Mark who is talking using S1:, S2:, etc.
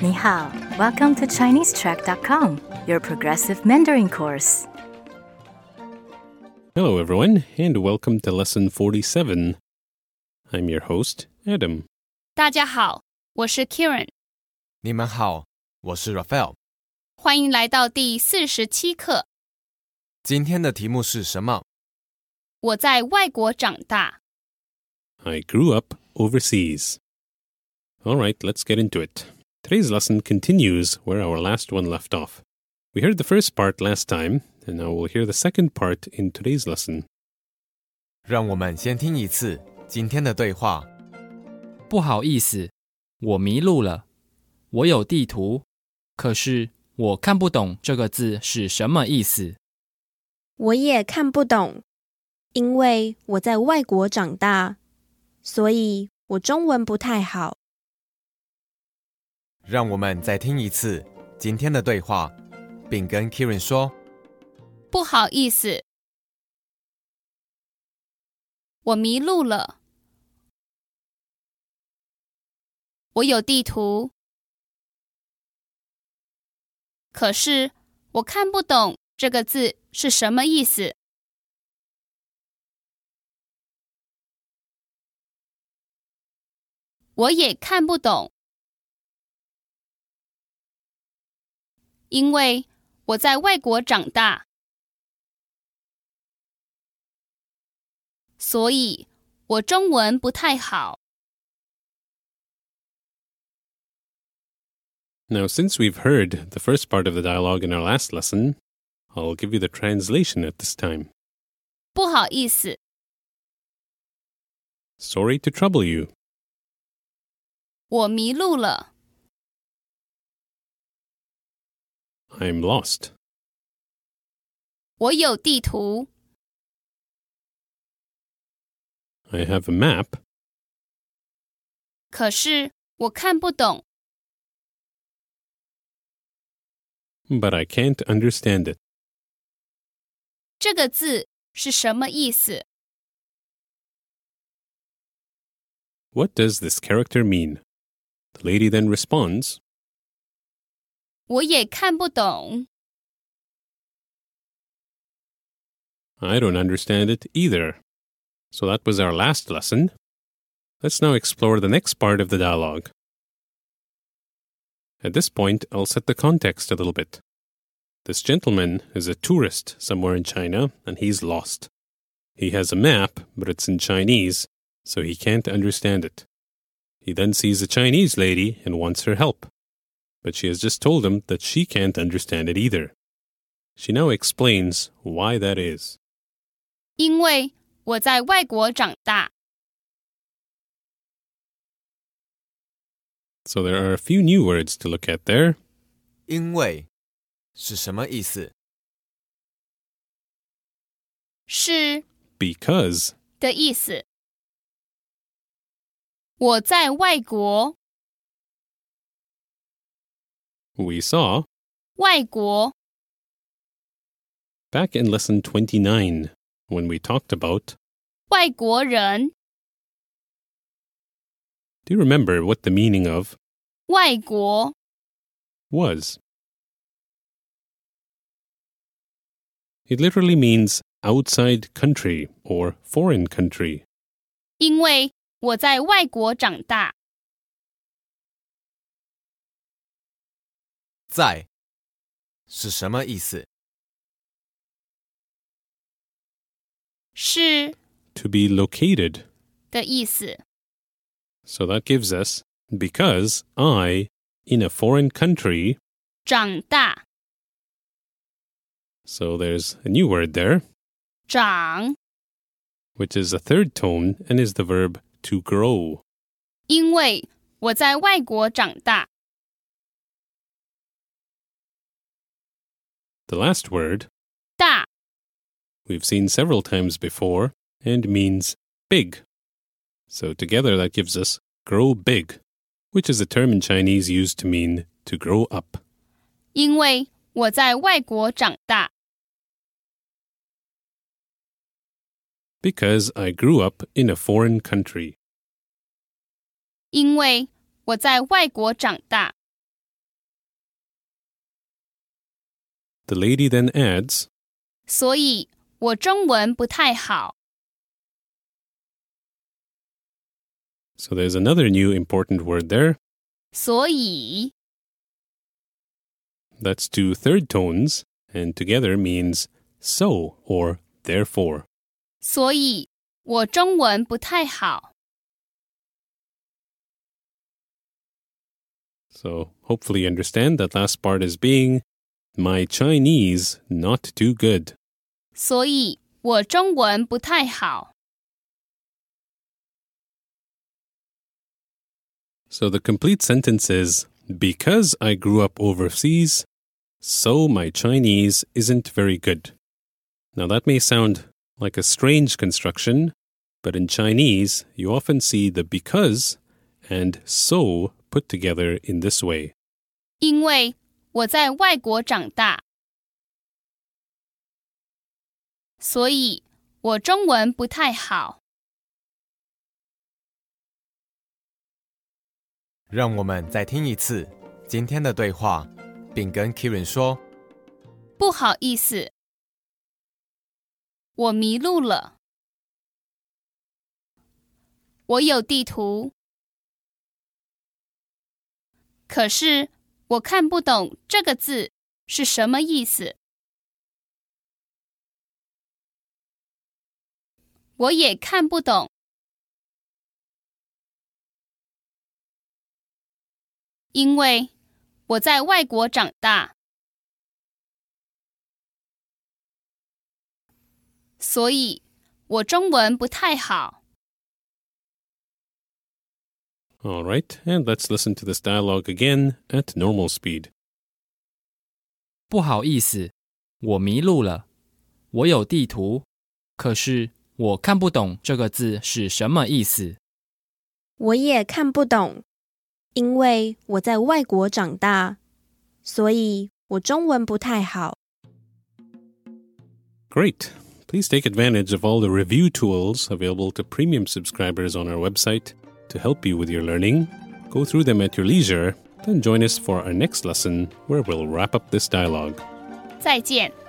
S1: 你好，Welcome to ChineseTrack.com, your progressive Mandarin course.
S2: Hello, everyone, and welcome to lesson 47. I'm your host, Adam.
S3: 大家好，我是 Kieran，
S4: 你们好，我是 Raphael。
S3: 欢迎来到第四十七课。
S4: 今天的题目是什么？
S3: 我在外国长大，
S2: I grew up overseas. All right, let's get into it. Today's lesson continues where our last one left off. We heard the first part last time, and now we'll hear the second part in today's lesson.
S4: 让我们先听一次今天的对话。
S5: 不好意思，我迷路了。我有地图，可是我看不懂这个字是什么意思。
S6: 我也看不懂，因为我在外国长大，所以我中文不太好。
S4: 让我们再听一次今天的对话，并跟 Kiran 说
S3: 不好意思，我迷路了。我有地图，可是我看不懂这个字是什么意思。我也看不懂，因为我在外国长大，所以我中文不太好。
S2: Now, since we've heard the first part of the dialogue in our last lesson, I'll give you the translation at this time.
S3: 不好意思，
S2: Sorry to trouble you.
S3: 我迷路了。
S2: I'm lost.
S3: 我有地图，
S2: I have a map,
S3: 可是我看不懂。
S2: but I can't understand it.
S3: 这个字是什么意思？
S2: What does this character mean? The lady then responds,
S3: 我也看不懂。
S2: I don't understand it either. So that was our last lesson. Let's now explore the next part of the dialogue. At this point, I'll set the context a little bit. This gentleman is a tourist somewhere in China, and he's lost. He has a map, but it's in Chinese, so he can't understand it. He then sees a Chinese lady and wants her help, but she has just told him that she can't understand it either. She now explains why that is.
S3: 因为我在外国长大，
S2: So there are a few new words to look at there.
S4: 因为是什么意思？
S3: 是
S2: Because
S3: 的意思。我在外国，
S2: we saw
S3: 外国
S2: back in lesson 29 when we talked about.
S3: 外国人，
S2: Do you remember what the meaning of
S3: 外国
S2: was? It literally means outside country or foreign country.
S3: 因为我在外国长大，
S4: 在是什么意思？
S3: 是
S2: To be located.
S3: 的意思。
S2: So that gives us because I, in a foreign country,
S3: 长大，
S2: so there's a new word there,
S3: 长，
S2: which is a third tone and is the verb to grow.
S3: 因为我在外国长大。
S2: The last word,
S3: 大
S2: we've seen several times before and means big. So together that gives us grow big, which is a term in Chinese used to mean to grow up.
S3: 因为我在外国长大。
S2: Because I grew up in a foreign country.
S3: 因为我在外国长大。
S2: The lady then adds,
S3: 所以我中文不太好。
S2: so there's another new important word there.
S3: 所以
S2: That's two third tones, and together means so or therefore.
S3: 所以我中文不太好。
S2: So hopefully you understand that last part is being my Chinese not too good.
S3: 所以我中文不太好。
S2: So the complete sentence is Because I grew up overseas, so my Chinese isn't very good. Now that may sound like a strange construction, but in Chinese, you often see the because and so put together in this way.
S3: 因为 我在外国长大，所以我中文不太好。
S4: 让我们再听一次今天的对话，并跟 Kieran 说
S3: 不好意思，我迷路了。我有地图，可是我看不懂这个字是什么意思。我也看不懂，因为我在外国长大。所以我中文不太好。
S2: All right, and let's listen to this dialogue again at normal speed.
S5: 不好意思，我迷路了。我有地图，可是我看不懂这个字是什么意思。
S6: 我也看不懂，因为我在外国长大，所以我中文不太好。
S2: Great. Please take advantage of all the review tools available to premium subscribers on our website to help you with your learning. Go through them at your leisure, then join us for our next lesson where we'll wrap up this dialogue.
S3: 再见。